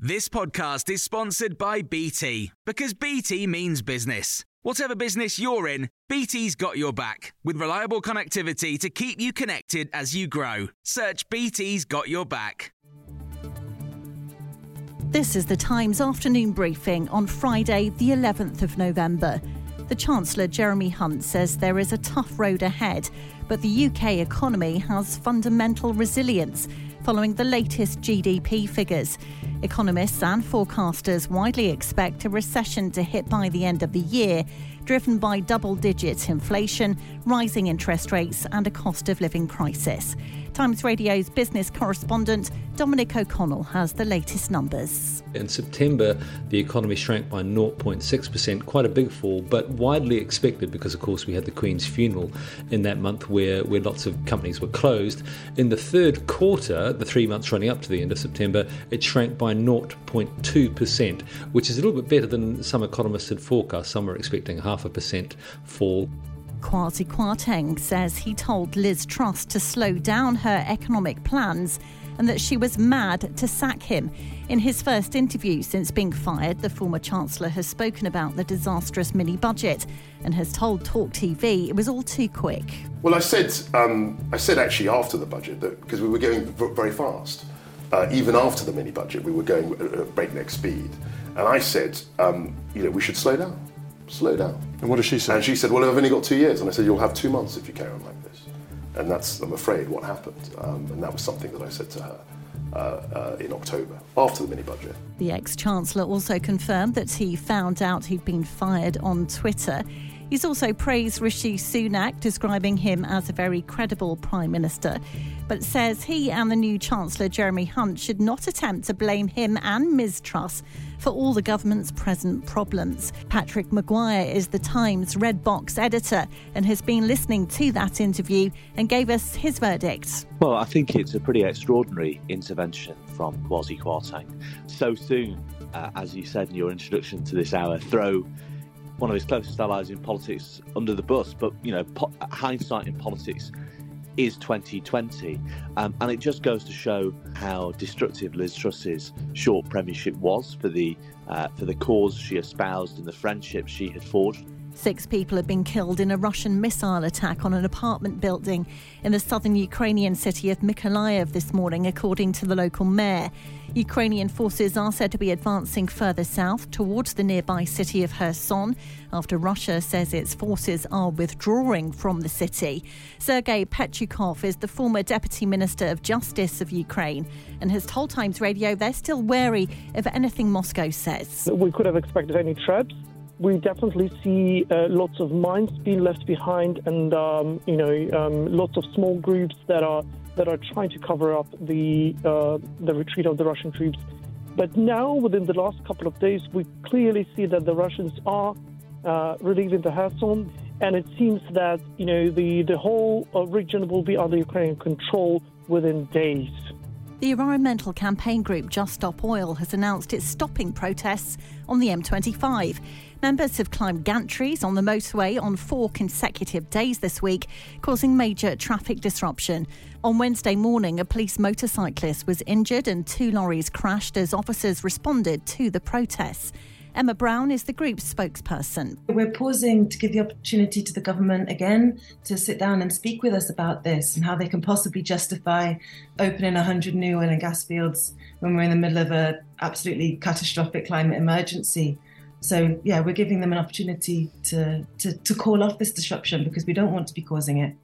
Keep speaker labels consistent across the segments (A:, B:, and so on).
A: This podcast is sponsored by BT because BT means business. Whatever business you're in, BT's got your back with reliable connectivity to keep you connected as you grow. Search BT's got your back.
B: This is the Times afternoon briefing on Friday, the 11th of November. The Chancellor Jeremy Hunt says there is a tough road ahead, but the UK economy has fundamental resilience following the latest GDP figures. Economists and forecasters widely expect a recession to hit by the end of the year, driven by double digit inflation, rising interest rates, and a cost of living crisis. Times Radio's business correspondent Dominic O'Connell has the latest numbers.
C: In September, the economy shrank by 0.6%, quite a big fall, but widely expected because, of course, we had the Queen's funeral in that month where, where lots of companies were closed. In the third quarter, the three months running up to the end of September, it shrank by 0.2%, which is a little bit better than some economists had forecast. Some were expecting half a percent fall.
B: Kwasi Kwarteng says he told Liz Truss to slow down her economic plans and that she was mad to sack him. In his first interview since being fired, the former Chancellor has spoken about the disastrous mini budget and has told Talk TV it was all too quick.
D: Well, I said, um, I said actually after the budget that because we were going very fast, uh, even after the mini budget, we were going at breakneck speed, and I said, um, you know, we should slow down slow down.
E: And what does she say?
D: And she said, well, I've only got two years. And I said, you'll have two months if you carry on like this. And that's, I'm afraid, what happened. Um, and that was something that I said to her. Uh, uh, in October, after the mini budget.
B: The ex Chancellor also confirmed that he found out he'd been fired on Twitter. He's also praised Rishi Sunak, describing him as a very credible Prime Minister, but says he and the new Chancellor Jeremy Hunt should not attempt to blame him and Ms Truss for all the government's present problems. Patrick Maguire is the Times Red Box editor and has been listening to that interview and gave us his verdict.
F: Well, I think it's a pretty extraordinary intervention from Kwasi Kwarteng. So soon, uh, as you said in your introduction to this hour, throw one of his closest allies in politics under the bus. But you know, po- hindsight in politics is 2020, um, and it just goes to show how destructive Liz Truss's short premiership was for the uh, for the cause she espoused and the friendship she had forged.
B: Six people have been killed in a Russian missile attack on an apartment building in the southern Ukrainian city of Mykolaiv this morning, according to the local mayor. Ukrainian forces are said to be advancing further south towards the nearby city of Kherson after Russia says its forces are withdrawing from the city. Sergei Petukhov is the former Deputy Minister of Justice of Ukraine and has told Times Radio they're still wary of anything Moscow says.
G: We could have expected any traps we definitely see uh, lots of mines being left behind, and um, you know, um, lots of small groups that are that are trying to cover up the uh, the retreat of the Russian troops. But now, within the last couple of days, we clearly see that the Russians are uh, relieving the Kherson, and it seems that you know the the whole uh, region will be under Ukrainian control within days.
B: The environmental campaign group Just Stop Oil has announced it's stopping protests on the M25. Members have climbed gantries on the motorway on four consecutive days this week, causing major traffic disruption. On Wednesday morning, a police motorcyclist was injured and two lorries crashed as officers responded to the protests. Emma Brown is the group's spokesperson.
H: We're pausing to give the opportunity to the government again to sit down and speak with us about this and how they can possibly justify opening 100 new oil and gas fields when we're in the middle of an absolutely catastrophic climate emergency. So, yeah, we're giving them an opportunity to, to, to call off this disruption because we don't want to be causing it.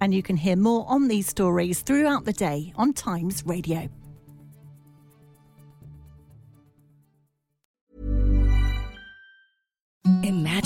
B: And you can hear more on these stories throughout the day on Times Radio.